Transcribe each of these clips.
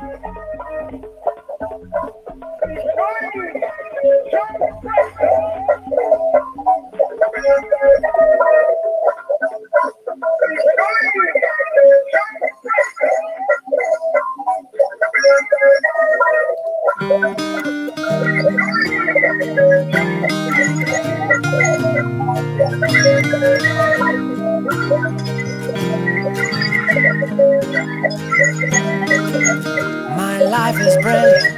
My life is brilliant.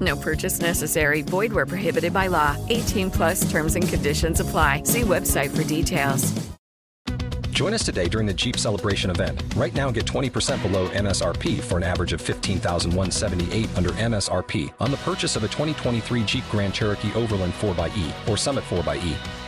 No purchase necessary. Void where prohibited by law. 18 plus terms and conditions apply. See website for details. Join us today during the Jeep Celebration event. Right now, get 20% below MSRP for an average of 15178 under MSRP on the purchase of a 2023 Jeep Grand Cherokee Overland 4xE or Summit 4xE.